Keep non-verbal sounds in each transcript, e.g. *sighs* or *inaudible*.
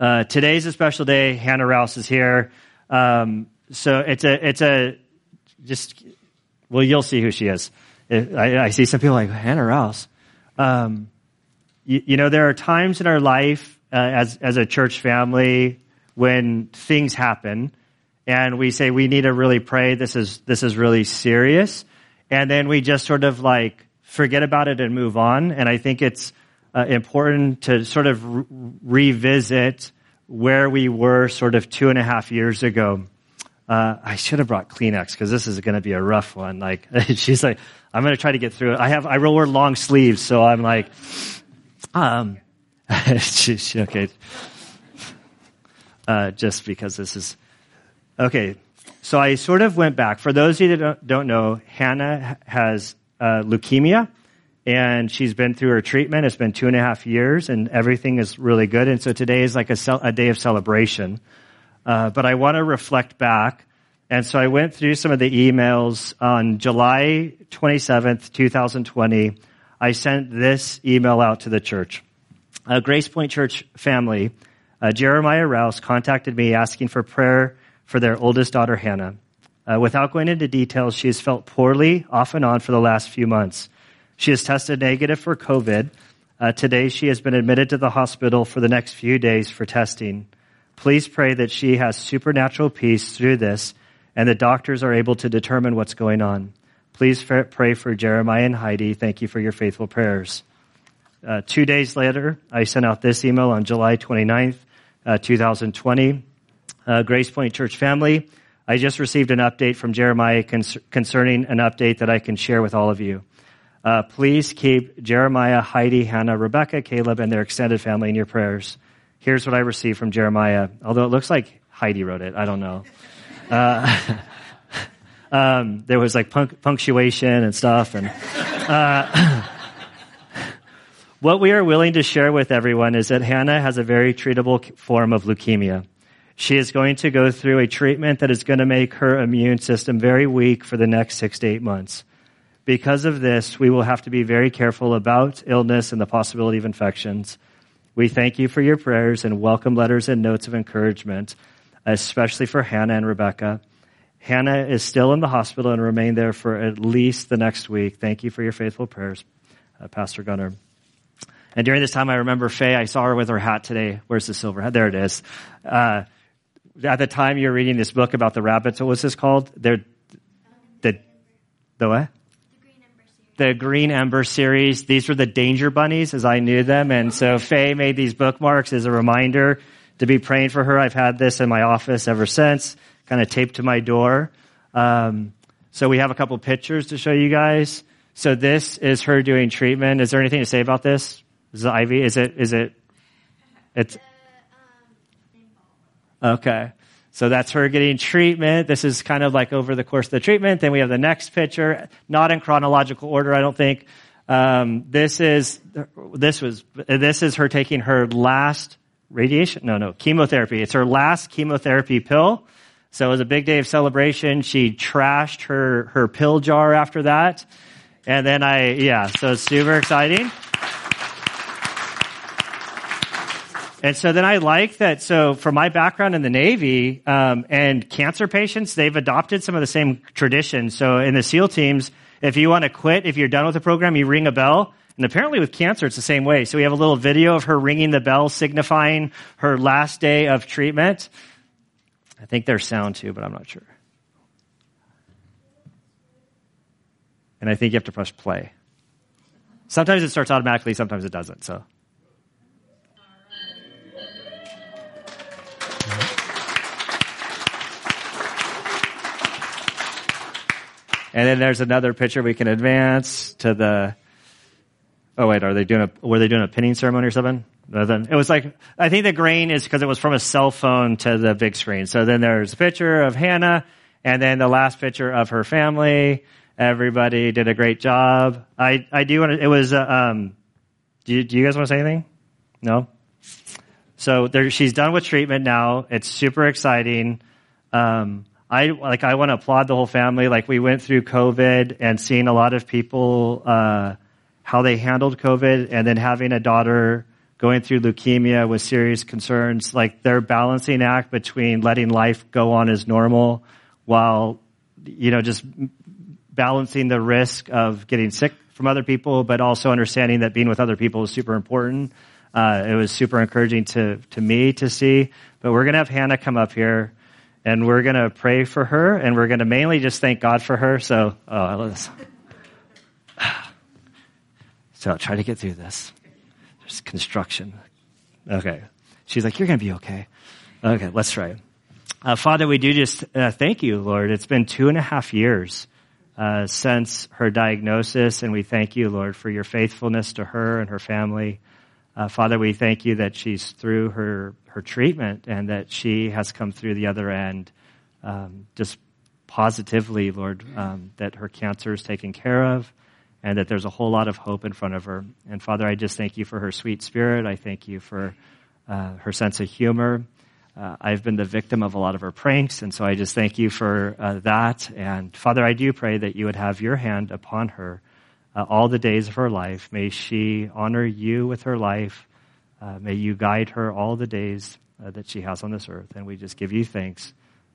Uh, today's a special day. Hannah Rouse is here. Um, so it's a, it's a, just, well, you'll see who she is. I, I see some people like, Hannah Rouse. Um, you, you, know, there are times in our life uh, as, as a church family when things happen and we say we need to really pray. This is, this is really serious. And then we just sort of like forget about it and move on. And I think it's uh, important to sort of re- revisit where we were sort of two and a half years ago. Uh, I should have brought Kleenex because this is going to be a rough one. Like *laughs* she's like, I'm going to try to get through it. I have I wear long sleeves, so I'm like, um, *laughs* she, she, okay, uh, just because this is okay. So I sort of went back. For those of you that don't, don't know, Hannah has uh, leukemia, and she's been through her treatment. It's been two and a half years, and everything is really good. And so today is like a, cel- a day of celebration. Uh, but I want to reflect back. And so I went through some of the emails on July 27th, 2020. I sent this email out to the church. Uh, Grace Point Church family, uh, Jeremiah Rouse contacted me asking for prayer for their oldest daughter, Hannah. Uh, without going into details, she has felt poorly off and on for the last few months. She has tested negative for COVID. Uh, today, she has been admitted to the hospital for the next few days for testing. Please pray that she has supernatural peace through this and the doctors are able to determine what's going on. Please pray for Jeremiah and Heidi. Thank you for your faithful prayers. Uh, two days later, I sent out this email on July 29th, uh, 2020 uh, Grace Point Church family. I just received an update from Jeremiah concerning an update that I can share with all of you. Uh, please keep Jeremiah, Heidi, Hannah, Rebecca, Caleb, and their extended family in your prayers. Here's what I received from Jeremiah, although it looks like Heidi wrote it. I don't know. Uh, *laughs* um, there was like punctuation and stuff. And uh, *laughs* what we are willing to share with everyone is that Hannah has a very treatable form of leukemia. She is going to go through a treatment that is going to make her immune system very weak for the next six to eight months. Because of this, we will have to be very careful about illness and the possibility of infections. We thank you for your prayers and welcome letters and notes of encouragement, especially for Hannah and Rebecca. Hannah is still in the hospital and remain there for at least the next week. Thank you for your faithful prayers, uh, Pastor Gunner. And during this time, I remember Faye. I saw her with her hat today. Where's the silver hat? There it is. Uh, at the time you're reading this book about the rabbits, what was this called? They're, the, the what? The Green Ember series. These were the danger bunnies as I knew them. And so Faye made these bookmarks as a reminder to be praying for her. I've had this in my office ever since, kind of taped to my door. Um, so we have a couple pictures to show you guys. So this is her doing treatment. Is there anything to say about this? Is it Ivy? Is it, is it, it's, Okay. So that's her getting treatment. This is kind of like over the course of the treatment. Then we have the next picture, not in chronological order, I don't think. Um, this is this was this is her taking her last radiation. No, no, chemotherapy. It's her last chemotherapy pill. So it was a big day of celebration. She trashed her her pill jar after that, and then I yeah. So it's super exciting. And so then I like that. So for my background in the Navy um, and cancer patients, they've adopted some of the same traditions. So in the SEAL teams, if you want to quit, if you're done with the program, you ring a bell. And apparently with cancer, it's the same way. So we have a little video of her ringing the bell, signifying her last day of treatment. I think there's sound too, but I'm not sure. And I think you have to press play. Sometimes it starts automatically, sometimes it doesn't. So. And then there's another picture we can advance to the. Oh wait, are they doing a? Were they doing a pinning ceremony or something? Nothing. It was like I think the grain is because it was from a cell phone to the big screen. So then there's a picture of Hannah, and then the last picture of her family. Everybody did a great job. I I do want to. It was. Uh, um, do you, do you guys want to say anything? No. So there, she's done with treatment now. It's super exciting. Um, I like I want to applaud the whole family. Like we went through COVID and seeing a lot of people uh, how they handled COVID, and then having a daughter going through leukemia with serious concerns. Like their balancing act between letting life go on as normal while, you know, just balancing the risk of getting sick from other people, but also understanding that being with other people is super important. Uh, it was super encouraging to, to me to see. But we're to have Hannah come up here and we're going to pray for her and we're going to mainly just thank God for her. So, oh, let's, *sighs* so I'll try to get through this. There's construction. Okay. She's like, you're going to be okay. Okay, let's try. Uh, Father, we do just uh, thank you, Lord. It's been two and a half years uh, since her diagnosis, and we thank you, Lord, for your faithfulness to her and her family. Uh, Father, we thank you that she's through her, her treatment and that she has come through the other end um, just positively, Lord, um, that her cancer is taken care of and that there's a whole lot of hope in front of her. And Father, I just thank you for her sweet spirit. I thank you for uh, her sense of humor. Uh, I've been the victim of a lot of her pranks, and so I just thank you for uh, that. And Father, I do pray that you would have your hand upon her uh, all the days of her life. May she honor you with her life. Uh, may you guide her all the days uh, that she has on this earth. And we just give you thanks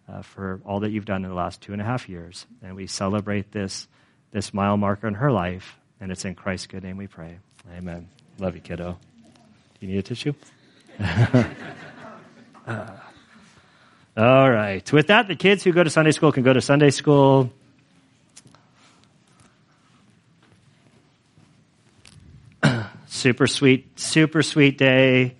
uh, for all that you've done in the last two and a half years. And we celebrate this, this mile marker in her life. And it's in Christ's good name we pray. Amen. Love you, kiddo. Do you need a tissue? *laughs* uh, all right. With that, the kids who go to Sunday school can go to Sunday school. Super sweet, super sweet day.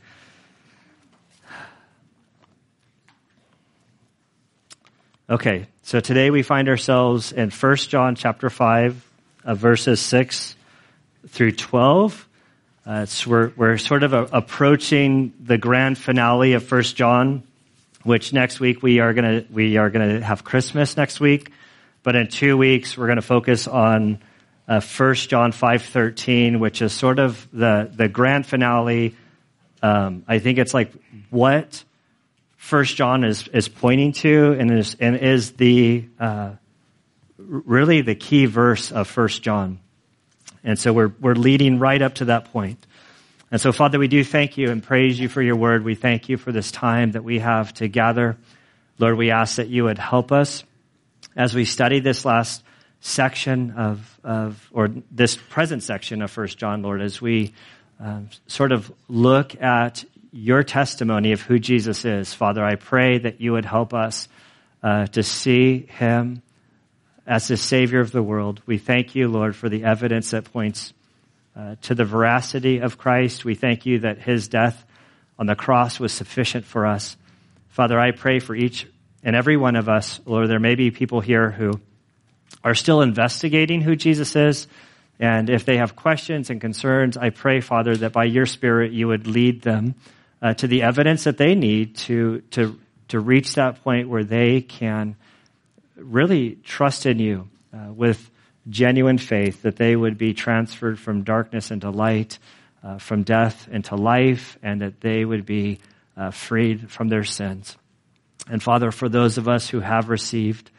Okay, so today we find ourselves in 1 John chapter 5, uh, verses 6 through 12. Uh, we're, we're sort of a, approaching the grand finale of 1 John, which next week we are going to we are going to have Christmas next week, but in two weeks we're going to focus on uh, 1 John 5.13, which is sort of the, the grand finale. Um, I think it's like what 1 John is, is pointing to and is, and is the, uh, really the key verse of 1 John. And so we're, we're leading right up to that point. And so, Father, we do thank you and praise you for your word. We thank you for this time that we have to gather. Lord, we ask that you would help us as we study this last section of, of or this present section of First John, Lord, as we um, sort of look at your testimony of who Jesus is. Father, I pray that you would help us uh, to see him as the Savior of the world. We thank you, Lord, for the evidence that points uh, to the veracity of Christ. We thank you that his death on the cross was sufficient for us. Father, I pray for each and every one of us. Lord, there may be people here who are still investigating who Jesus is. And if they have questions and concerns, I pray, Father, that by your Spirit you would lead them uh, to the evidence that they need to, to, to reach that point where they can really trust in you uh, with genuine faith, that they would be transferred from darkness into light, uh, from death into life, and that they would be uh, freed from their sins. And Father, for those of us who have received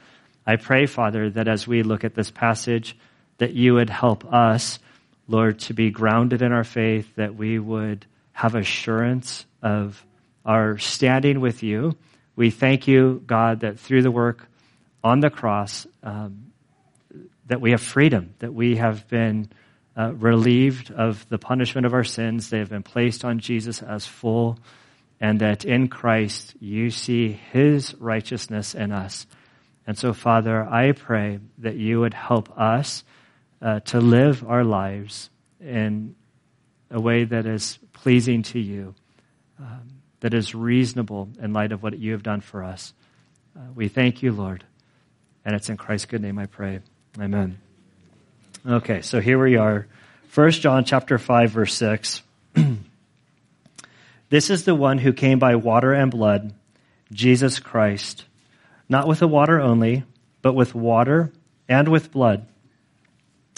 I pray, Father, that as we look at this passage, that you would help us, Lord, to be grounded in our faith, that we would have assurance of our standing with you. We thank you, God, that through the work on the cross, um, that we have freedom, that we have been uh, relieved of the punishment of our sins. They have been placed on Jesus as full, and that in Christ you see his righteousness in us. And so, Father, I pray that you would help us uh, to live our lives in a way that is pleasing to you, um, that is reasonable in light of what you have done for us. Uh, we thank you, Lord. And it's in Christ's good name I pray. Amen. Okay, so here we are. 1 John chapter 5 verse 6. *clears throat* this is the one who came by water and blood, Jesus Christ not with the water only, but with water and with blood.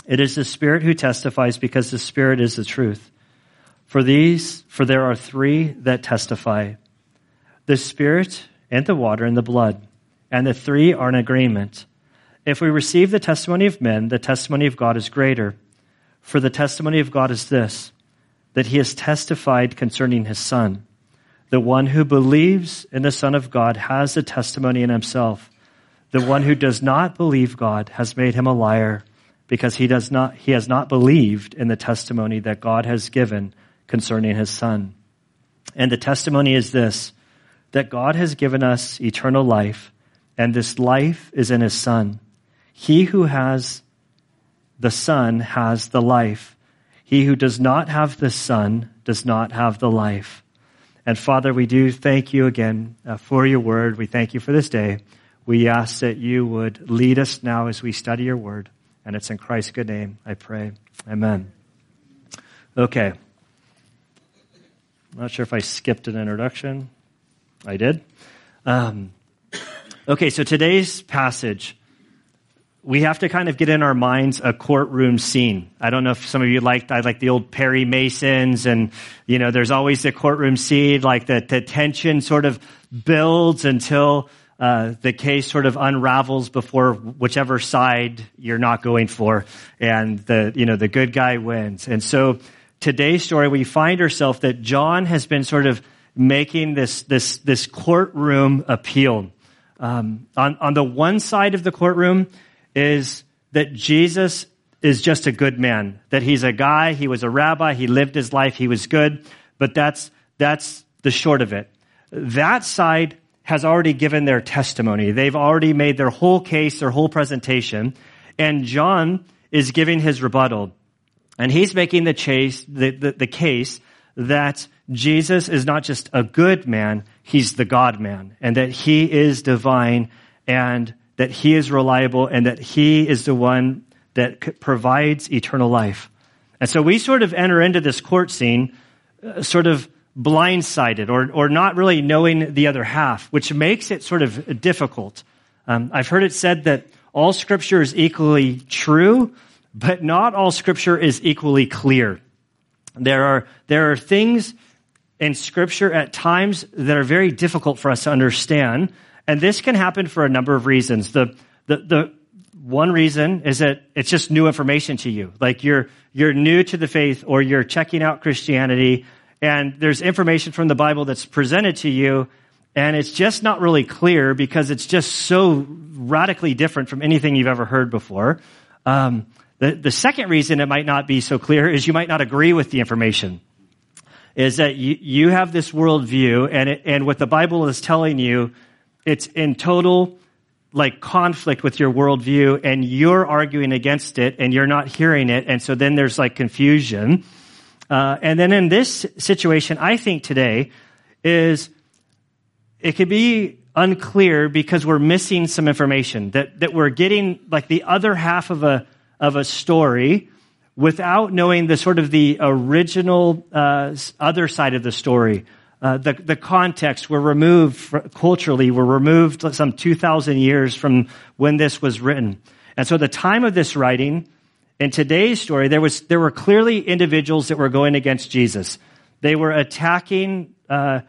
It is the Spirit who testifies because the Spirit is the truth. For these, for there are three that testify. The Spirit and the water and the blood. And the three are in agreement. If we receive the testimony of men, the testimony of God is greater. For the testimony of God is this, that he has testified concerning his Son. The one who believes in the Son of God has the testimony in himself. The one who does not believe God has made him a liar because he does not, he has not believed in the testimony that God has given concerning his Son. And the testimony is this, that God has given us eternal life, and this life is in his Son. He who has the Son has the life. He who does not have the Son does not have the life. And Father, we do thank you again uh, for your word. We thank you for this day. We ask that you would lead us now as we study your word. And it's in Christ's good name I pray. Amen. Okay. I'm not sure if I skipped an introduction. I did. Um, okay, so today's passage we have to kind of get in our minds a courtroom scene. I don't know if some of you liked, I like the old Perry Masons and, you know, there's always the courtroom scene, like the, the tension sort of builds until, uh, the case sort of unravels before whichever side you're not going for and the, you know, the good guy wins. And so today's story, we find ourselves that John has been sort of making this, this, this courtroom appeal. Um, on, on the one side of the courtroom, is that Jesus is just a good man, that he's a guy, he was a rabbi, he lived his life, he was good, but that's, that's the short of it. That side has already given their testimony. They've already made their whole case, their whole presentation, and John is giving his rebuttal. And he's making the, chase, the, the, the case that Jesus is not just a good man, he's the God man, and that he is divine and that he is reliable and that he is the one that provides eternal life. And so we sort of enter into this court scene uh, sort of blindsided or, or not really knowing the other half, which makes it sort of difficult. Um, I've heard it said that all scripture is equally true, but not all scripture is equally clear. There are, there are things in scripture at times that are very difficult for us to understand and this can happen for a number of reasons. The, the, the one reason is that it's just new information to you. Like you're, you're new to the faith or you're checking out Christianity and there's information from the Bible that's presented to you and it's just not really clear because it's just so radically different from anything you've ever heard before. Um, the, the second reason it might not be so clear is you might not agree with the information. Is that you, you have this worldview and, it, and what the Bible is telling you it's in total like conflict with your worldview and you're arguing against it and you're not hearing it. And so then there's like confusion. Uh, and then in this situation, I think today is it could be unclear because we're missing some information that, that we're getting like the other half of a, of a story without knowing the sort of the original uh, other side of the story uh, the, the context were removed culturally, were removed some 2,000 years from when this was written. And so the time of this writing, in today's story, there, was, there were clearly individuals that were going against Jesus. They were attacking uh,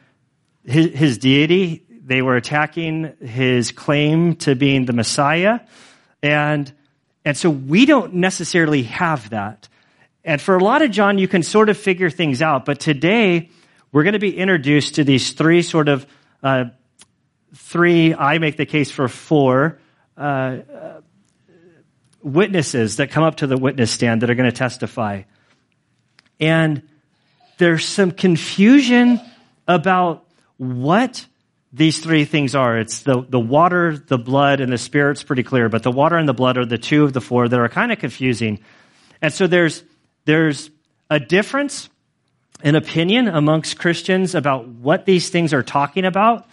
his, his deity. They were attacking his claim to being the Messiah. And, and so we don't necessarily have that. And for a lot of John, you can sort of figure things out. But today, we're going to be introduced to these three sort of uh, three, I make the case for four uh, uh, witnesses that come up to the witness stand that are going to testify. And there's some confusion about what these three things are. It's the, the water, the blood, and the spirit's pretty clear, but the water and the blood are the two of the four that are kind of confusing. And so there's, there's a difference an opinion amongst Christians about what these things are talking about.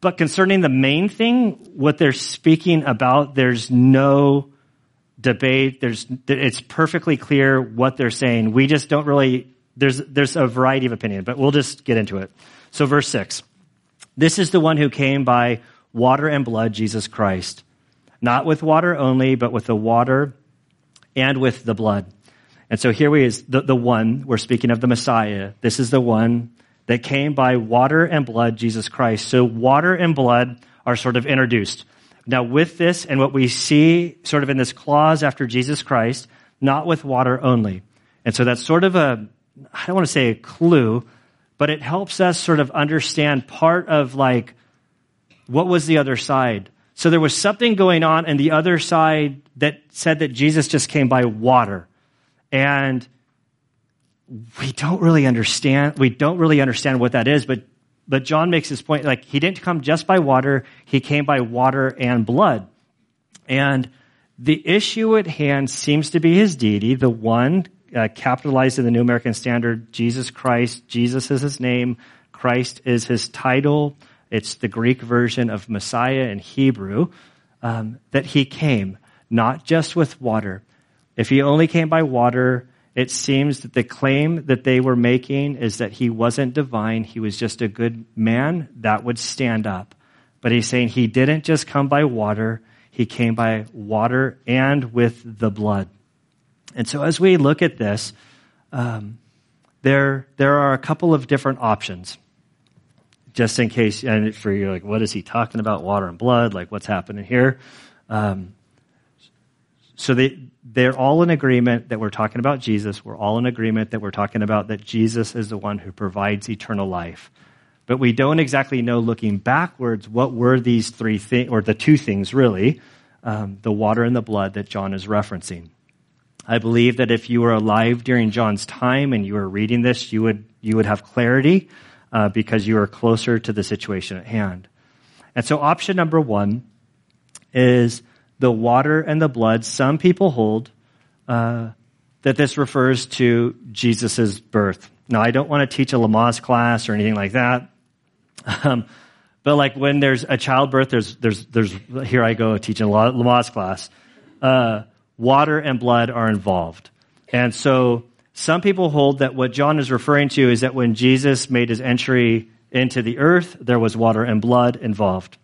But concerning the main thing, what they're speaking about, there's no debate. There's, it's perfectly clear what they're saying. We just don't really, there's, there's a variety of opinion, but we'll just get into it. So verse six. This is the one who came by water and blood, Jesus Christ. Not with water only, but with the water and with the blood. And so here we is the, the one, we're speaking of the Messiah. This is the one that came by water and blood, Jesus Christ. So water and blood are sort of introduced. Now with this and what we see sort of in this clause after Jesus Christ, not with water only. And so that's sort of a, I don't want to say a clue, but it helps us sort of understand part of like, what was the other side? So there was something going on in the other side that said that Jesus just came by water. And we don't really understand, we don't really understand what that is, but, but John makes this point, like, he didn't come just by water, he came by water and blood. And the issue at hand seems to be his deity, the one uh, capitalized in the New American Standard, Jesus Christ. Jesus is his name. Christ is his title. It's the Greek version of Messiah in Hebrew. Um, that he came not just with water. If he only came by water, it seems that the claim that they were making is that he wasn't divine, he was just a good man. That would stand up. But he's saying he didn't just come by water, he came by water and with the blood. And so as we look at this, um, there, there are a couple of different options. Just in case, and for you, like, what is he talking about? Water and blood? Like, what's happening here? Um, so they, they're all in agreement that we're talking about Jesus. We're all in agreement that we're talking about that Jesus is the one who provides eternal life. But we don't exactly know, looking backwards, what were these three things, or the two things really, um, the water and the blood that John is referencing. I believe that if you were alive during John's time and you were reading this, you would, you would have clarity uh, because you are closer to the situation at hand. And so option number one is the water and the blood. Some people hold uh, that this refers to Jesus' birth. Now, I don't want to teach a Lamaze class or anything like that. *laughs* Um, but like when there's a childbirth, there's, there's, there's, here I go teaching a Lamaze class. Uh, water and blood are involved. And so some people hold that what John is referring to is that when Jesus made his entry into the earth, there was water and blood involved.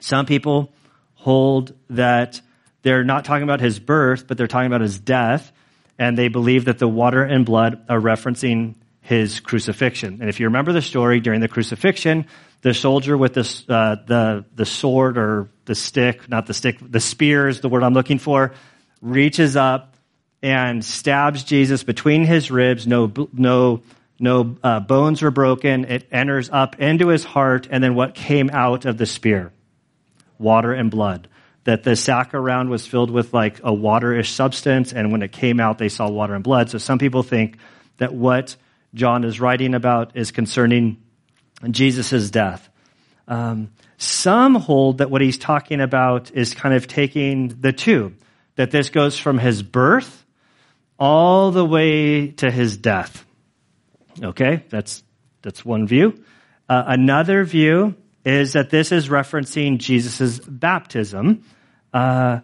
Some people hold that they're not talking about his birth, but they're talking about his death. And they believe that the water and blood are referencing his crucifixion. And if you remember the story during the crucifixion, the soldier with this, uh, the, the sword or the stick, not the stick, the spear is the word I'm looking for, reaches up and stabs Jesus between his ribs. No, no, no uh, bones were broken. It enters up into his heart, and then what came out of the spear? Water and blood. That the sack around was filled with like a waterish substance, and when it came out, they saw water and blood. So some people think that what John is writing about is concerning Jesus' death. Um, some hold that what he's talking about is kind of taking the two, that this goes from his birth all the way to his death. Okay, that's, that's one view. Uh, another view is that this is referencing Jesus' baptism. Uh,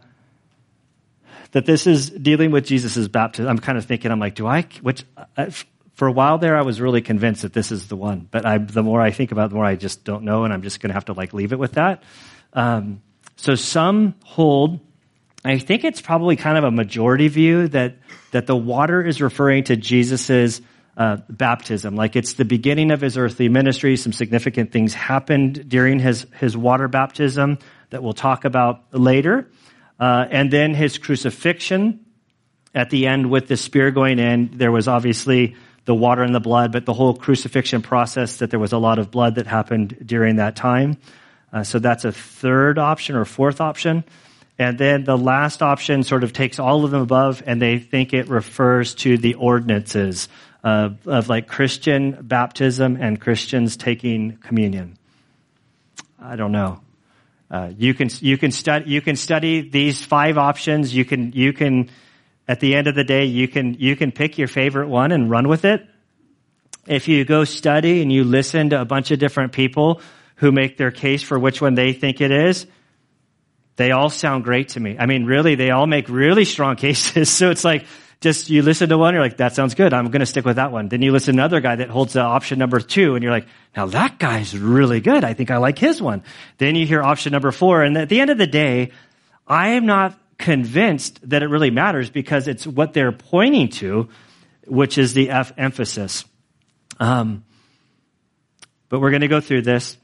that this is dealing with Jesus' baptism. I'm kind of thinking, I'm like, do I, which, uh, for a while there, I was really convinced that this is the one. But I, the more I think about it, the more I just don't know, and I'm just going to have to like leave it with that. Um, so some hold, I think it's probably kind of a majority view that that the water is referring to Jesus's uh, baptism, like it's the beginning of his earthly ministry. Some significant things happened during his his water baptism that we'll talk about later, uh, and then his crucifixion at the end with the spear going in. There was obviously the water and the blood, but the whole crucifixion process, that there was a lot of blood that happened during that time. Uh, so that's a third option or fourth option. And then the last option sort of takes all of them above and they think it refers to the ordinances of, of like Christian baptism and Christians taking communion. I don't know. Uh, you can you can study you can study these five options. You can you can at the end of the day, you can, you can pick your favorite one and run with it. If you go study and you listen to a bunch of different people who make their case for which one they think it is, they all sound great to me. I mean, really, they all make really strong *laughs* cases. So it's like, just you listen to one, you're like, that sounds good. I'm going to stick with that one. Then you listen to another guy that holds the option number two, and you're like, now that guy's really good. I think I like his one. Then you hear option number four, and at the end of the day, I am not convinced that it really matters because it's what they're pointing to, which is the F emphasis. Um, but we're going to go through this.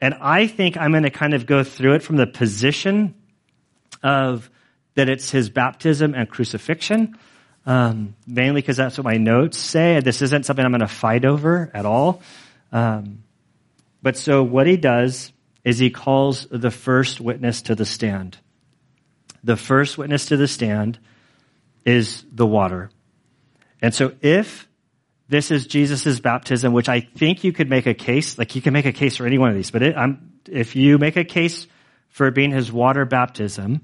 And I think I'm going to kind of go through it from the position of that it's his baptism and crucifixion. Um, mainly because that's what my notes say. This isn't something I'm going to fight over at all. Um, but so what he does is he calls the first witness to the stand. The first witness to the stand is the water. And so if this is Jesus' baptism, which I think you could make a case, like you can make a case for any one of these, but it, if you make a case for it being his water baptism,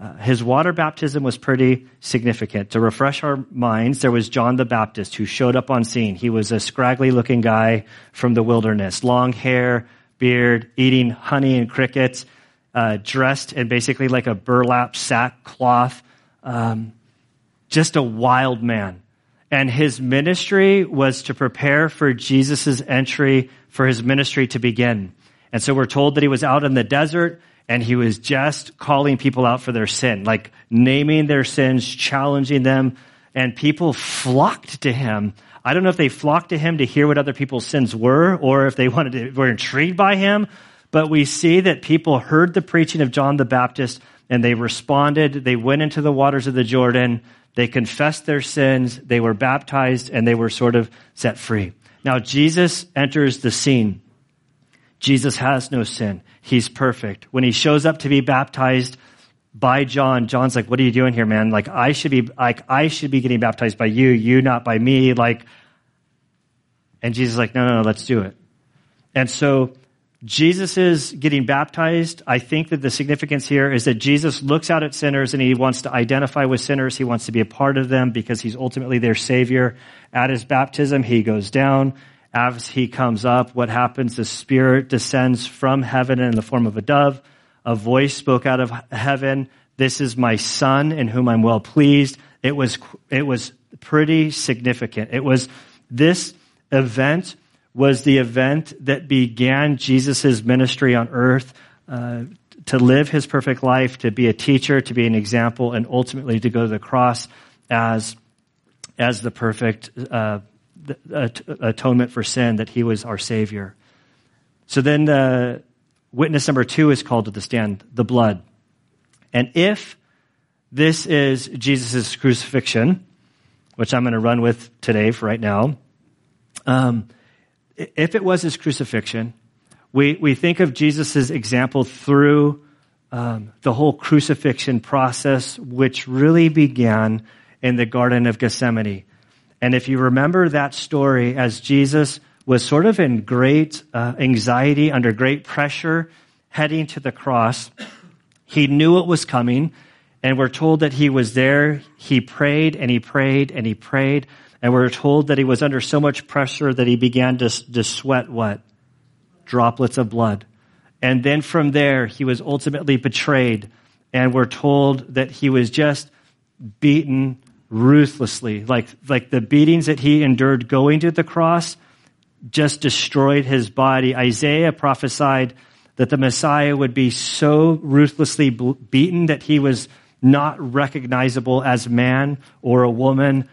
uh, his water baptism was pretty significant. To refresh our minds, there was John the Baptist who showed up on scene. He was a scraggly looking guy from the wilderness, long hair, beard, eating honey and crickets, uh, dressed in basically like a burlap sackcloth. Um, just a wild man. And his ministry was to prepare for Jesus' entry for his ministry to begin. And so we're told that he was out in the desert and he was just calling people out for their sin, like naming their sins, challenging them, and people flocked to him. I don't know if they flocked to him to hear what other people's sins were or if they *laughs* wanted to, were intrigued by him, but we see that people heard the preaching of John the Baptist and they responded. They went into the waters of the Jordan. They confessed their sins. They were baptized and they were sort of set free. Now Jesus enters the scene. Jesus has no sin. He's perfect. When he shows up to be baptized by John, John's like, "What are you doing here, man? Like I should be like I should be getting baptized by you, you not by me." Like and Jesus is like, "No, no, no, let's do it." And so Jesus is getting baptized. I think that the significance here is that Jesus looks out at sinners and he wants to identify with sinners. He wants to be a part of them because he's ultimately their savior. At his baptism, he goes down as he comes up, what happens? The Spirit descends from heaven in the form of a dove. A voice spoke out of heaven. This is my son in whom I'm well pleased. It was, it was pretty significant. It was this event was the event that began Jesus' ministry on earth, uh, to live his perfect life, to be a teacher, to be an example, and ultimately to go to the cross as, as the perfect, uh, atonement for sin, that he was our Savior. So then the witness number two is called to the stand, the blood. And if this is Jesus' crucifixion, which I'm going to run with today for right now, um, if it was his crucifixion, we, we think of Jesus' example through um, the whole crucifixion process, which really began in the Garden of Gethsemane. And if you remember that story, as Jesus was sort of in great uh, anxiety, under great pressure, heading to the cross, he knew it was coming. And we're told that he was there. He prayed and he prayed and he prayed. And we're told that he was under so much pressure that he began to, to sweat what? Droplets of blood. And then from there, he was ultimately betrayed. And we're told that he was just beaten ruthlessly. Like, like the beatings that he endured going to the cross just destroyed his body. Isaiah prophesied that the Messiah would be so ruthlessly beaten that he was not recognizable as man or a woman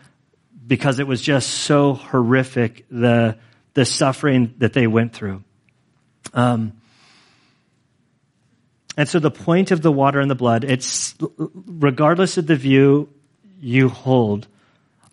because it was just so horrific, the, the suffering that they went through. Um, and so the point of the water and the blood, it's regardless of the view you hold,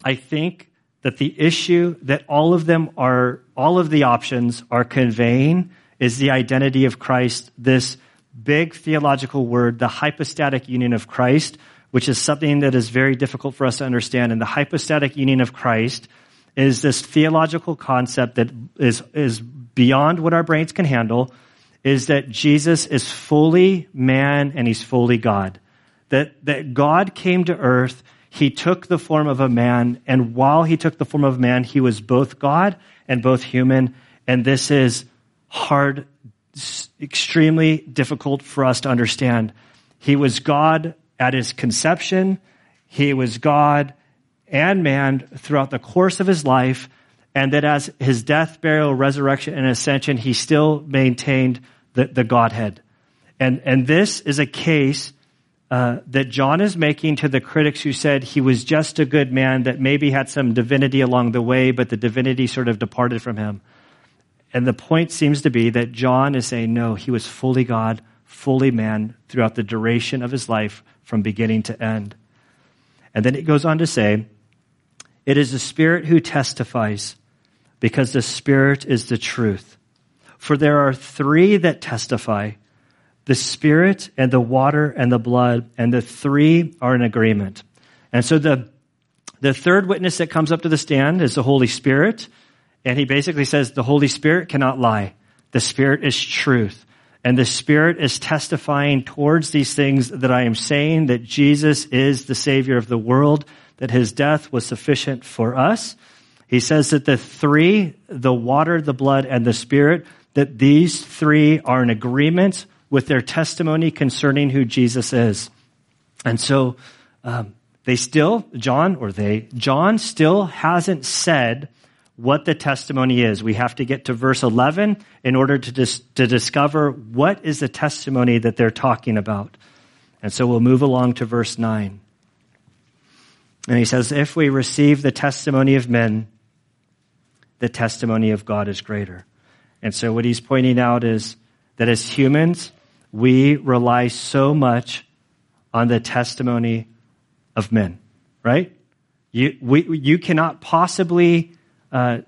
I think that the issue that all of them are, all of the options are conveying is the identity of Christ, this big theological word, the hypostatic union of Christ, which is something that is very difficult for us to understand. And the hypostatic union of Christ is this theological concept that is, is beyond what our brains can handle, is that Jesus is fully man and he's fully God. That, that God came to earth he took the form of a man, and while he took the form of man, he was both God and both human. And this is hard, extremely difficult for us to understand. He was God at his conception. He was God and man throughout the course of his life. And that as his death, burial, resurrection, and ascension, he still maintained the, the Godhead. And, and this is a case uh, that John is making to the critics who said he was just a good man that maybe had some divinity along the way, but the divinity sort of departed from him. And the point seems to be that John is saying, no, he was fully God, fully man throughout the duration of his life from beginning to end. And then it goes on to say It is the Spirit who testifies, because the Spirit is the truth. For there are three that testify the Spirit and the water and the blood, and the three are in agreement. And so the, the third witness that comes up to the stand is the Holy Spirit. And he basically says the Holy Spirit cannot lie. The Spirit is truth. And the Spirit is testifying towards these things that I am saying that Jesus is the Savior of the world, that his death was sufficient for us. He says that the three, the water, the blood, and the Spirit, that these three are in agreement with their testimony concerning who Jesus is. And so, um, they still, John, or they, John still hasn't said what the testimony is. We have to get to verse 11 in order to, dis- to discover what is the testimony that they're talking about. And so we'll move along to verse 9. And he says, If we receive the testimony of men, the testimony of God is greater. And so what he's pointing out is that as humans, we rely so much on the testimony of men, right? You, we, you cannot possibly uh,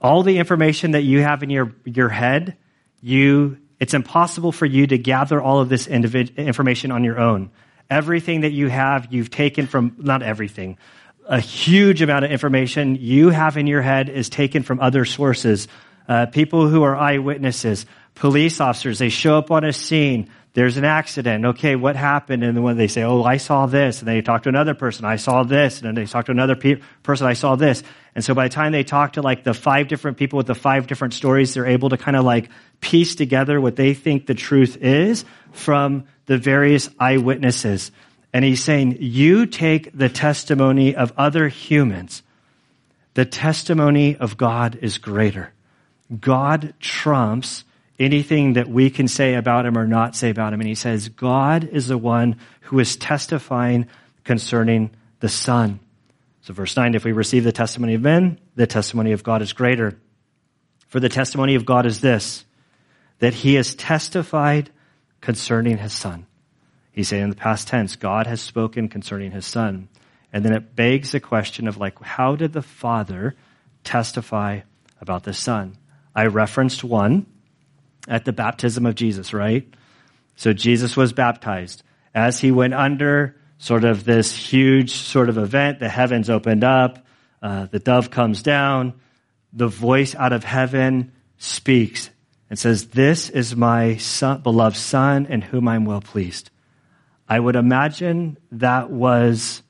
all the information that you have in your, your head, you, it's impossible for you to gather all of this individ- information on your own. Everything that you have, you've taken from, not everything, a huge amount of information you have in your head is taken from other sources. Uh, people who are eyewitnesses, police officers, they show up on a scene there's an accident. Okay, what happened? And then when they say, oh, I saw this, and they talk to another person, I saw this, and then they talk to another pe- person, I saw this. And so by the time they talk to like the five different people with the five different stories, they're able to kind of like piece together what they think the truth is from the various eyewitnesses. And he's saying, you take the testimony of other humans. The testimony of God is greater. God trumps anything that we can say about him or not say about him. And he says, God is the one who is testifying concerning the Son. So, verse 9 if we receive the testimony of men, the testimony of God is greater. For the testimony of God is this that he has testified concerning his Son. He's saying in the past tense, God has spoken concerning his Son. And then it begs the question of, like, how did the Father testify about the Son? I referenced one at the baptism of Jesus, right? So Jesus was baptized. As he went under sort of this huge sort of event, the heavens opened up, uh, the dove comes down, the voice out of heaven speaks and says, This is my son, beloved son in whom I'm well pleased. I would imagine that was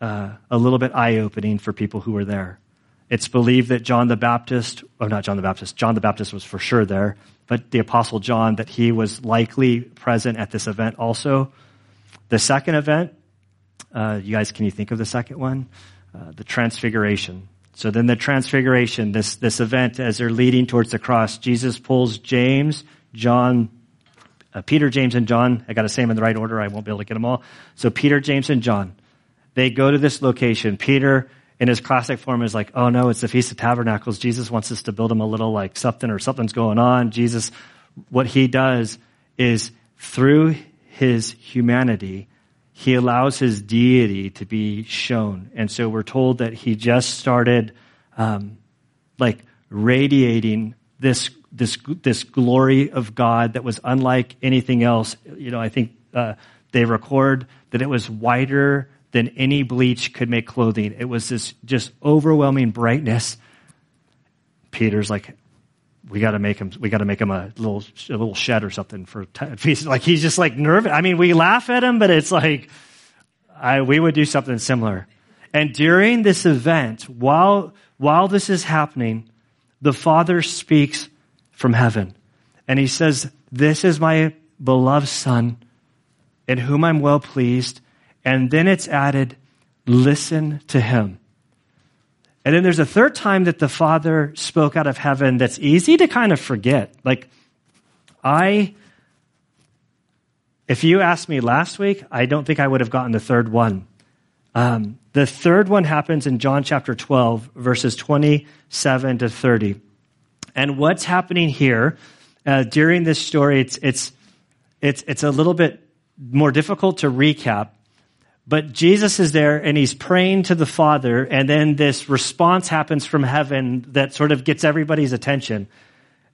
uh, a little bit eye opening for people who were there. It's believed that John the Baptist, or not John the Baptist, John the Baptist was for sure there, but the Apostle John, that he was likely present at this event also. The second event, uh, you guys, can you think of the second one? Uh, the Transfiguration. So then the Transfiguration, this, this event, as they're leading towards the cross, Jesus pulls James, John, uh, Peter, James, and John. I got to say them in the right order. I won't be able to get them all. So Peter, James, and John. They go to this location. Peter in his classic form is like, oh no, it's the Feast of Tabernacles. Jesus wants us to build him a little like something or something's going on. Jesus, what he does is through his humanity, he allows his deity to be shown. And so we're told that he just started, um, like radiating this, this, this glory of God that was unlike anything else. You know, I think, uh, they record that it was whiter than any bleach could make clothing. It was this just overwhelming brightness. Peter's like, we got to make him. We got to make him a little a little shed or something for *laughs* like he's just like nervous. I mean, we laugh at him, but it's like I, we would do something similar. And during this event, while while this is happening, the Father speaks from heaven, and he says, "This is my beloved Son, in whom I'm well pleased." And then it's added, listen to him. And then there's a third time that the Father spoke out of heaven that's easy to kind of forget. Like, I, if you asked me last week, I don't think I would have gotten the third one. Um, the third one happens in John chapter 12, verses 27 to 30. And what's happening here uh, during this story, it's, it's, it's, it's a little bit more difficult to recap But Jesus is there and he's praying to the Father, and then this response happens from heaven that sort of gets everybody's attention.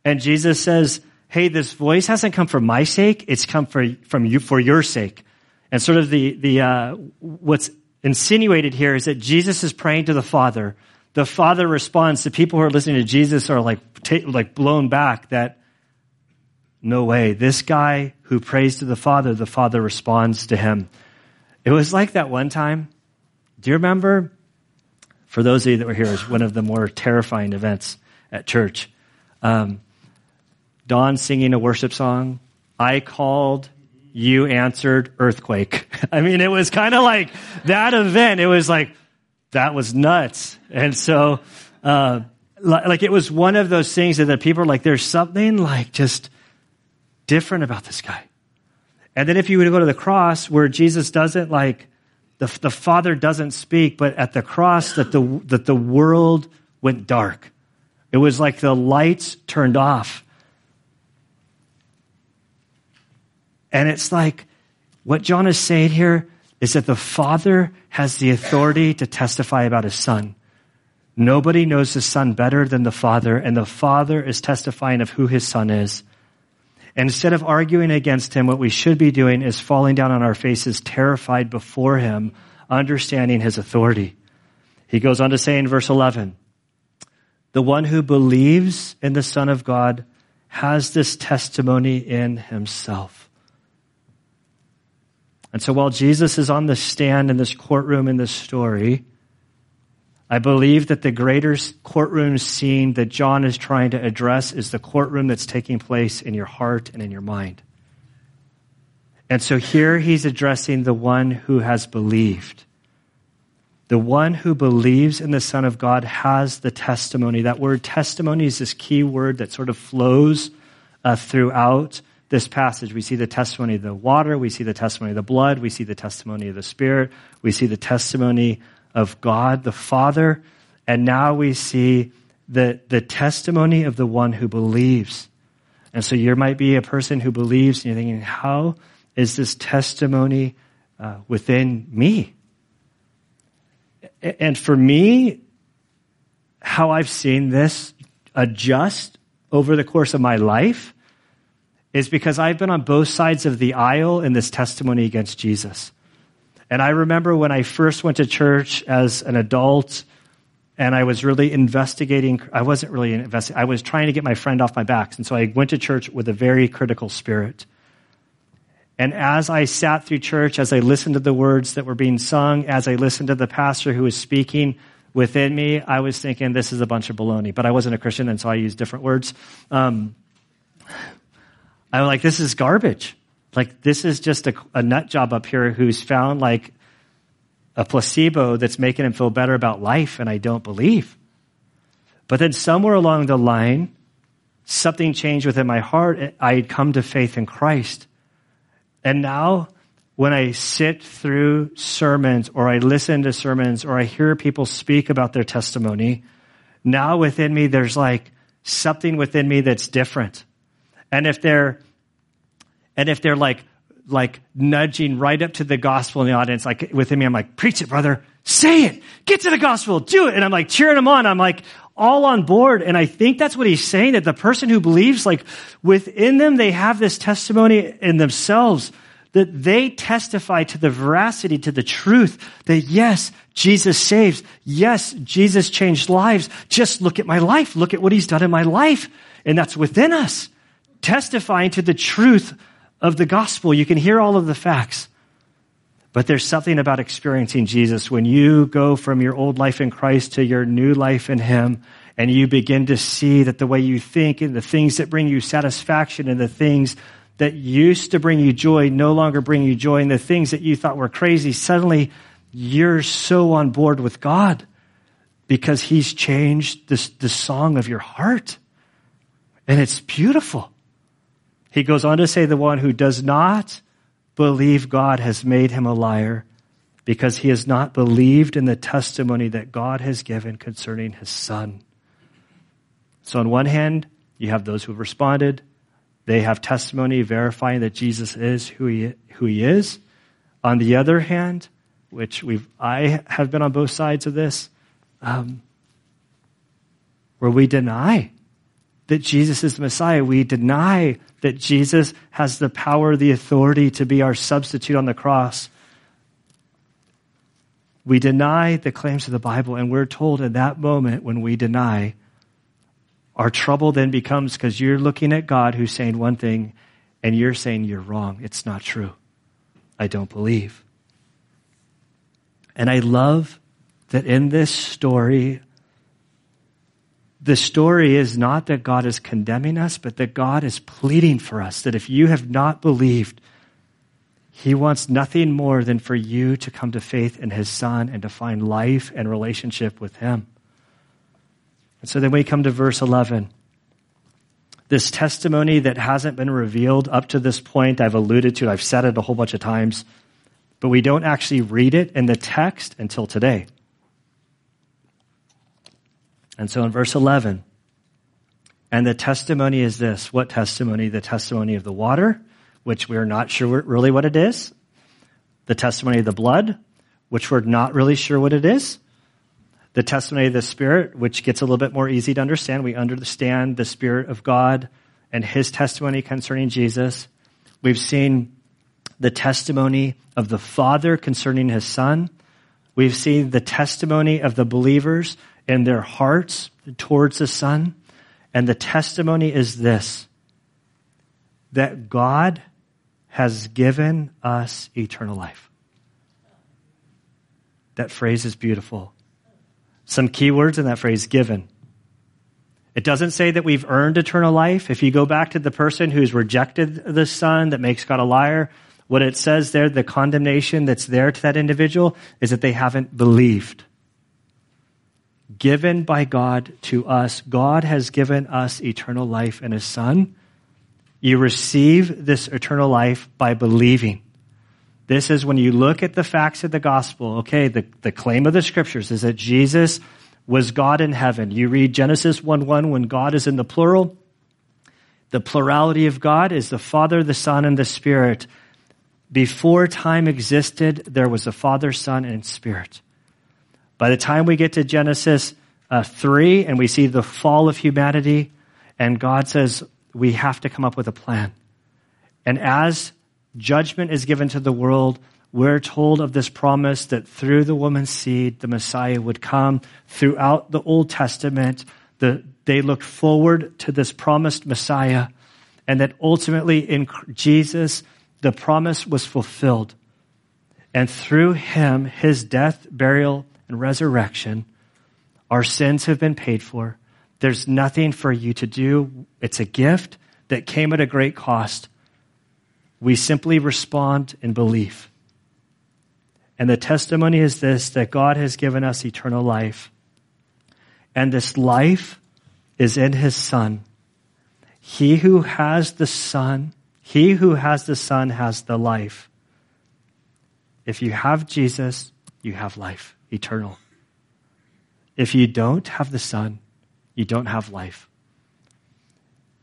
And Jesus says, Hey, this voice hasn't come for my sake, it's come for, from you, for your sake. And sort of the, the, uh, what's insinuated here is that Jesus is praying to the Father. The Father responds. The people who are listening to Jesus are like, like blown back that, no way. This guy who prays to the Father, the Father responds to him. It was like that one time. Do you remember? For those of you that were here, it was one of the more terrifying events at church. Um, Don singing a worship song. I called, you answered earthquake. *laughs* I mean, it was kind of like that event. It was like, that was nuts. And so, uh, like it was one of those things that the people are like, there's something like just different about this guy. And then if you were to go to the cross where Jesus doesn't like, the, the Father doesn't speak, but at the cross that the, that the world went dark. It was like the lights turned off. And it's like what John is saying here is that the Father has the authority to testify about his Son. Nobody knows his Son better than the Father, and the Father is testifying of who his Son is. And instead of arguing against him, what we should be doing is falling down on our faces, terrified before him, understanding his authority. He goes on to say in verse 11, the one who believes in the Son of God has this testimony in himself. And so while Jesus is on the stand in this courtroom in this story, I believe that the greater courtroom scene that John is trying to address is the courtroom that's taking place in your heart and in your mind. And so here he's addressing the one who has believed. The one who believes in the Son of God has the testimony. That word testimony is this key word that sort of flows uh, throughout this passage. We see the testimony of the water, we see the testimony of the blood, we see the testimony of the Spirit, we see the testimony of God the Father, and now we see the, the testimony of the one who believes. And so you might be a person who believes, and you're thinking, how is this testimony uh, within me? And for me, how I've seen this adjust over the course of my life is because I've been on both sides of the aisle in this testimony against Jesus. And I remember when I first went to church as an adult and I was really investigating. I wasn't really investigating. I was trying to get my friend off my back. And so I went to church with a very critical spirit. And as I sat through church, as I listened to the words that were being sung, as I listened to the pastor who was speaking within me, I was thinking, this is a bunch of baloney. But I wasn't a Christian, and so I used different words. Um, I'm like, this is garbage. Like, this is just a, a nut job up here who's found like a placebo that's making him feel better about life, and I don't believe. But then somewhere along the line, something changed within my heart. I had come to faith in Christ. And now, when I sit through sermons or I listen to sermons or I hear people speak about their testimony, now within me, there's like something within me that's different. And if they're, and if they're like, like nudging right up to the gospel in the audience, like within me, I'm like, preach it, brother. Say it. Get to the gospel. Do it. And I'm like cheering them on. I'm like all on board. And I think that's what he's saying that the person who believes, like within them, they have this testimony in themselves that they testify to the veracity, to the truth that yes, Jesus saves. Yes, Jesus changed lives. Just look at my life. Look at what he's done in my life. And that's within us testifying to the truth of the gospel. You can hear all of the facts. But there's something about experiencing Jesus when you go from your old life in Christ to your new life in Him and you begin to see that the way you think and the things that bring you satisfaction and the things that used to bring you joy no longer bring you joy and the things that you thought were crazy, suddenly you're so on board with God because He's changed this, the song of your heart. And it's beautiful. He goes on to say, the one who does not believe God has made him a liar because he has not believed in the testimony that God has given concerning his son. So, on one hand, you have those who have responded. They have testimony verifying that Jesus is who he, who he is. On the other hand, which we've, I have been on both sides of this, um, where we deny that Jesus is the Messiah. We deny that Jesus has the power, the authority to be our substitute on the cross. We deny the claims of the Bible, and we're told in that moment when we deny, our trouble then becomes because you're looking at God who's saying one thing, and you're saying you're wrong. It's not true. I don't believe. And I love that in this story, the story is not that God is condemning us, but that God is pleading for us. That if you have not believed, He wants nothing more than for you to come to faith in His Son and to find life and relationship with Him. And so then we come to verse 11. This testimony that hasn't been revealed up to this point, I've alluded to, I've said it a whole bunch of times, but we don't actually read it in the text until today. And so in verse 11, and the testimony is this. What testimony? The testimony of the water, which we're not sure really what it is. The testimony of the blood, which we're not really sure what it is. The testimony of the Spirit, which gets a little bit more easy to understand. We understand the Spirit of God and His testimony concerning Jesus. We've seen the testimony of the Father concerning His Son. We've seen the testimony of the believers in their hearts towards the Son. And the testimony is this that God has given us eternal life. That phrase is beautiful. Some key words in that phrase given. It doesn't say that we've earned eternal life. If you go back to the person who's rejected the Son, that makes God a liar, what it says there, the condemnation that's there to that individual, is that they haven't believed given by God to us. God has given us eternal life in His Son. You receive this eternal life by believing. This is when you look at the facts of the gospel. Okay, the, the claim of the scriptures is that Jesus was God in heaven. You read Genesis 1 1 when God is in the plural. The plurality of God is the Father, the Son, and the Spirit. Before time existed, there was a Father, Son, and Spirit. By the time we get to Genesis uh, 3 and we see the fall of humanity, and God says we have to come up with a plan. And as judgment is given to the world, we're told of this promise that through the woman's seed, the Messiah would come. Throughout the Old Testament, the, they looked forward to this promised Messiah, and that ultimately in Jesus, the promise was fulfilled. And through him, his death, burial, and resurrection, our sins have been paid for. There's nothing for you to do. It's a gift that came at a great cost. We simply respond in belief. And the testimony is this that God has given us eternal life. And this life is in his Son. He who has the Son, he who has the Son has the life. If you have Jesus, you have life eternal. If you don't have the Son, you don't have life.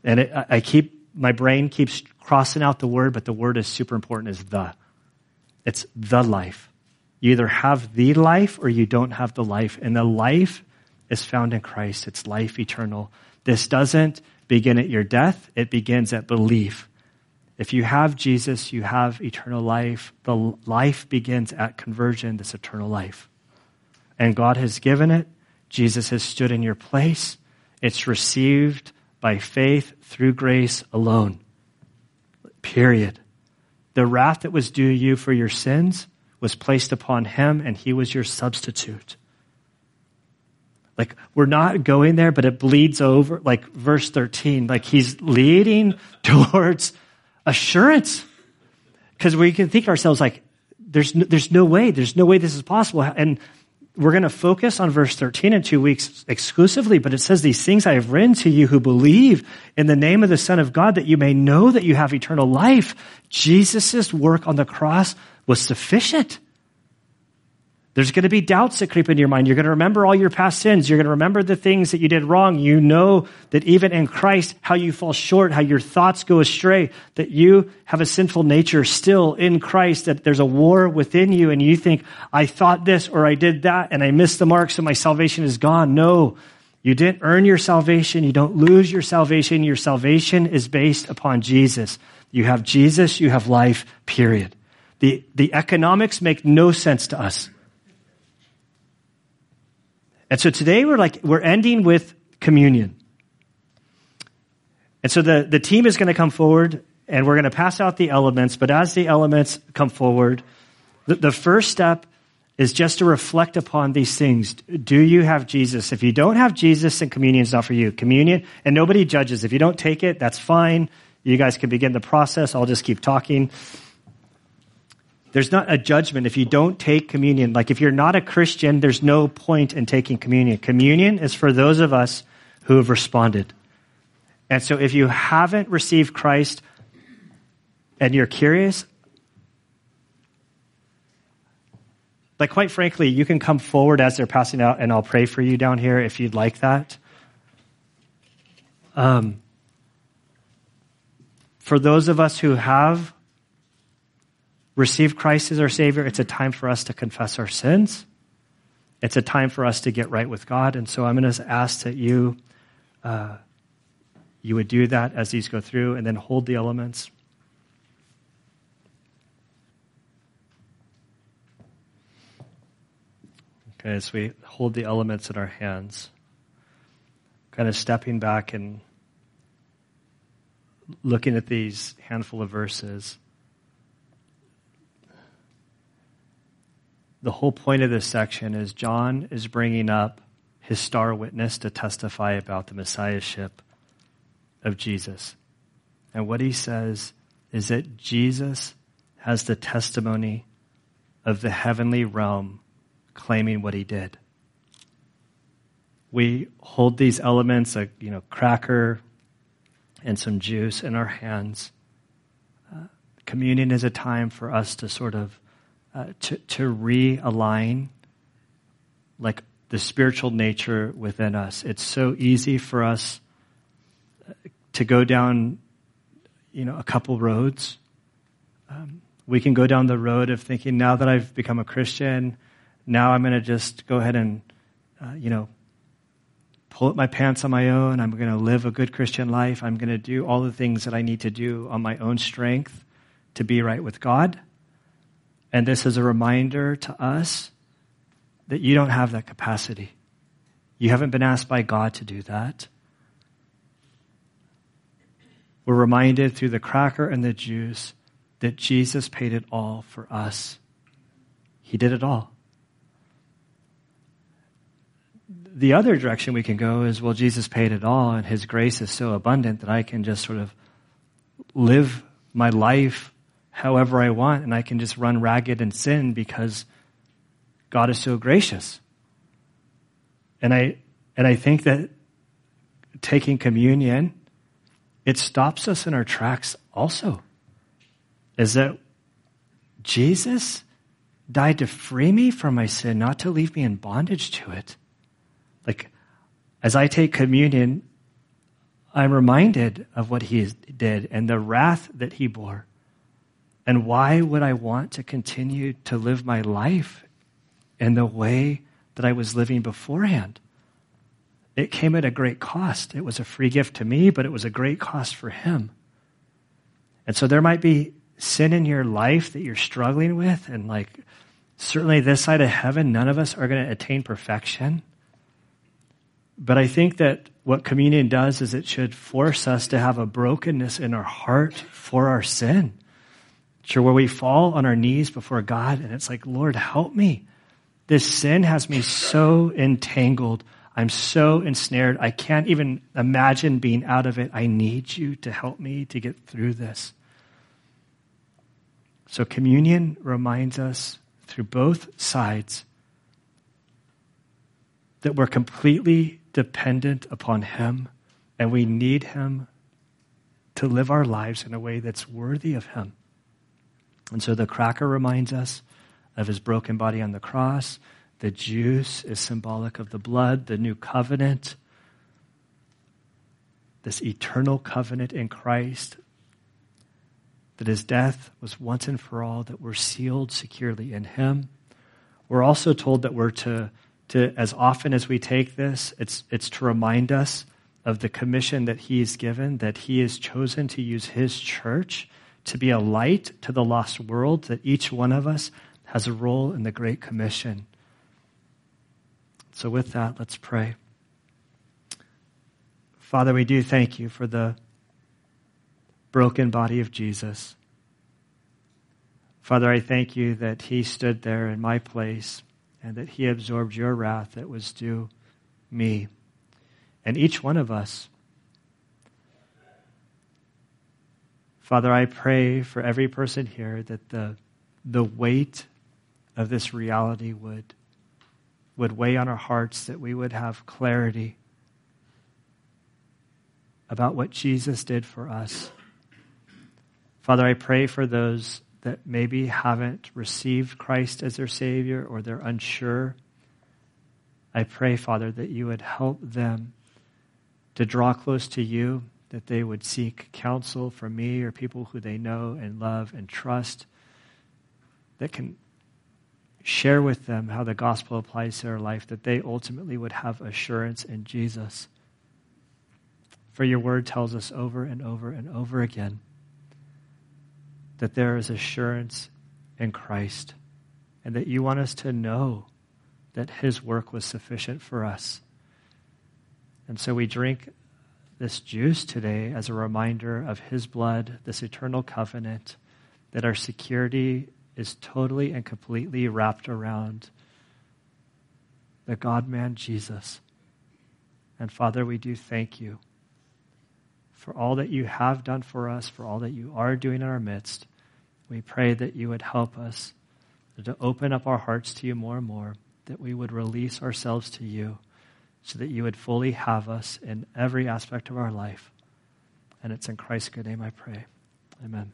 And it, I keep, my brain keeps crossing out the word, but the word is super important is the. It's the life. You either have the life or you don't have the life. And the life is found in Christ. It's life eternal. This doesn't begin at your death. It begins at belief. If you have Jesus, you have eternal life. The life begins at conversion, this eternal life and God has given it. Jesus has stood in your place. It's received by faith through grace alone. Period. The wrath that was due you for your sins was placed upon him, and he was your substitute. Like, we're not going there, but it bleeds over, like verse 13, like he's leading *laughs* towards assurance. Because we can think ourselves like, there's no, there's no way, there's no way this is possible. And we're going to focus on verse 13 in two weeks exclusively, but it says, These things I have written to you who believe in the name of the Son of God that you may know that you have eternal life. Jesus' work on the cross was sufficient. There's going to be doubts that creep into your mind. You're going to remember all your past sins. You're going to remember the things that you did wrong. You know that even in Christ, how you fall short, how your thoughts go astray, that you have a sinful nature still in Christ, that there's a war within you and you think, I thought this or I did that and I missed the mark, so my salvation is gone. No, you didn't earn your salvation. You don't lose your salvation. Your salvation is based upon Jesus. You have Jesus, you have life, period. The, the economics make no sense to us. And so today we're like, we're ending with communion. And so the, the team is going to come forward and we're going to pass out the elements. But as the elements come forward, the, the first step is just to reflect upon these things. Do you have Jesus? If you don't have Jesus, then communion is not for you. Communion, and nobody judges. If you don't take it, that's fine. You guys can begin the process. I'll just keep talking there's not a judgment if you don't take communion. Like if you're not a Christian, there's no point in taking communion. Communion is for those of us who have responded. And so if you haven't received Christ and you're curious, like quite frankly, you can come forward as they're passing out and I'll pray for you down here if you'd like that. Um, for those of us who have receive Christ as our Savior, it's a time for us to confess our sins. It's a time for us to get right with God. And so I'm going to ask that you, uh, you would do that as these go through and then hold the elements. Okay, as we hold the elements in our hands, kind of stepping back and looking at these handful of verses. The whole point of this section is John is bringing up his star witness to testify about the messiahship of Jesus. And what he says is that Jesus has the testimony of the heavenly realm claiming what he did. We hold these elements, a you know, cracker and some juice in our hands. Uh, communion is a time for us to sort of uh, to, to realign like the spiritual nature within us. It's so easy for us uh, to go down, you know, a couple roads. Um, we can go down the road of thinking, now that I've become a Christian, now I'm going to just go ahead and, uh, you know, pull up my pants on my own. I'm going to live a good Christian life. I'm going to do all the things that I need to do on my own strength to be right with God. And this is a reminder to us that you don't have that capacity. You haven't been asked by God to do that. We're reminded through the cracker and the juice that Jesus paid it all for us. He did it all. The other direction we can go is well, Jesus paid it all, and His grace is so abundant that I can just sort of live my life however I want and I can just run ragged and sin because God is so gracious. And I, and I think that taking communion, it stops us in our tracks also. Is that Jesus died to free me from my sin, not to leave me in bondage to it. Like, as I take communion, I'm reminded of what he did and the wrath that he bore. And why would I want to continue to live my life in the way that I was living beforehand? It came at a great cost. It was a free gift to me, but it was a great cost for him. And so there might be sin in your life that you're struggling with, and like certainly this side of heaven, none of us are going to attain perfection. But I think that what communion does is it should force us to have a brokenness in our heart for our sin. Sure, where we fall on our knees before God and it's like, Lord, help me. This sin has me so entangled. I'm so ensnared. I can't even imagine being out of it. I need you to help me to get through this. So, communion reminds us through both sides that we're completely dependent upon Him and we need Him to live our lives in a way that's worthy of Him. And so the cracker reminds us of his broken body on the cross. The juice is symbolic of the blood, the new covenant, this eternal covenant in Christ, that his death was once and for all, that we're sealed securely in him. We're also told that we're to, to as often as we take this, it's, it's to remind us of the commission that he has given, that he has chosen to use his church to be a light to the lost world, that each one of us has a role in the Great Commission. So, with that, let's pray. Father, we do thank you for the broken body of Jesus. Father, I thank you that he stood there in my place and that he absorbed your wrath that was due me and each one of us. Father, I pray for every person here that the, the weight of this reality would, would weigh on our hearts, that we would have clarity about what Jesus did for us. Father, I pray for those that maybe haven't received Christ as their Savior or they're unsure. I pray, Father, that you would help them to draw close to you, that they would seek counsel from me or people who they know and love and trust that can share with them how the gospel applies to their life, that they ultimately would have assurance in Jesus. For your word tells us over and over and over again that there is assurance in Christ and that you want us to know that his work was sufficient for us. And so we drink this juice today as a reminder of his blood, this eternal covenant, that our security is totally and completely wrapped around the God man Jesus. And Father, we do thank you for all that you have done for us, for all that you are doing in our midst. We pray that you would help us to open up our hearts to you more and more, that we would release ourselves to you so that you would fully have us in every aspect of our life. And it's in Christ's good name I pray. Amen.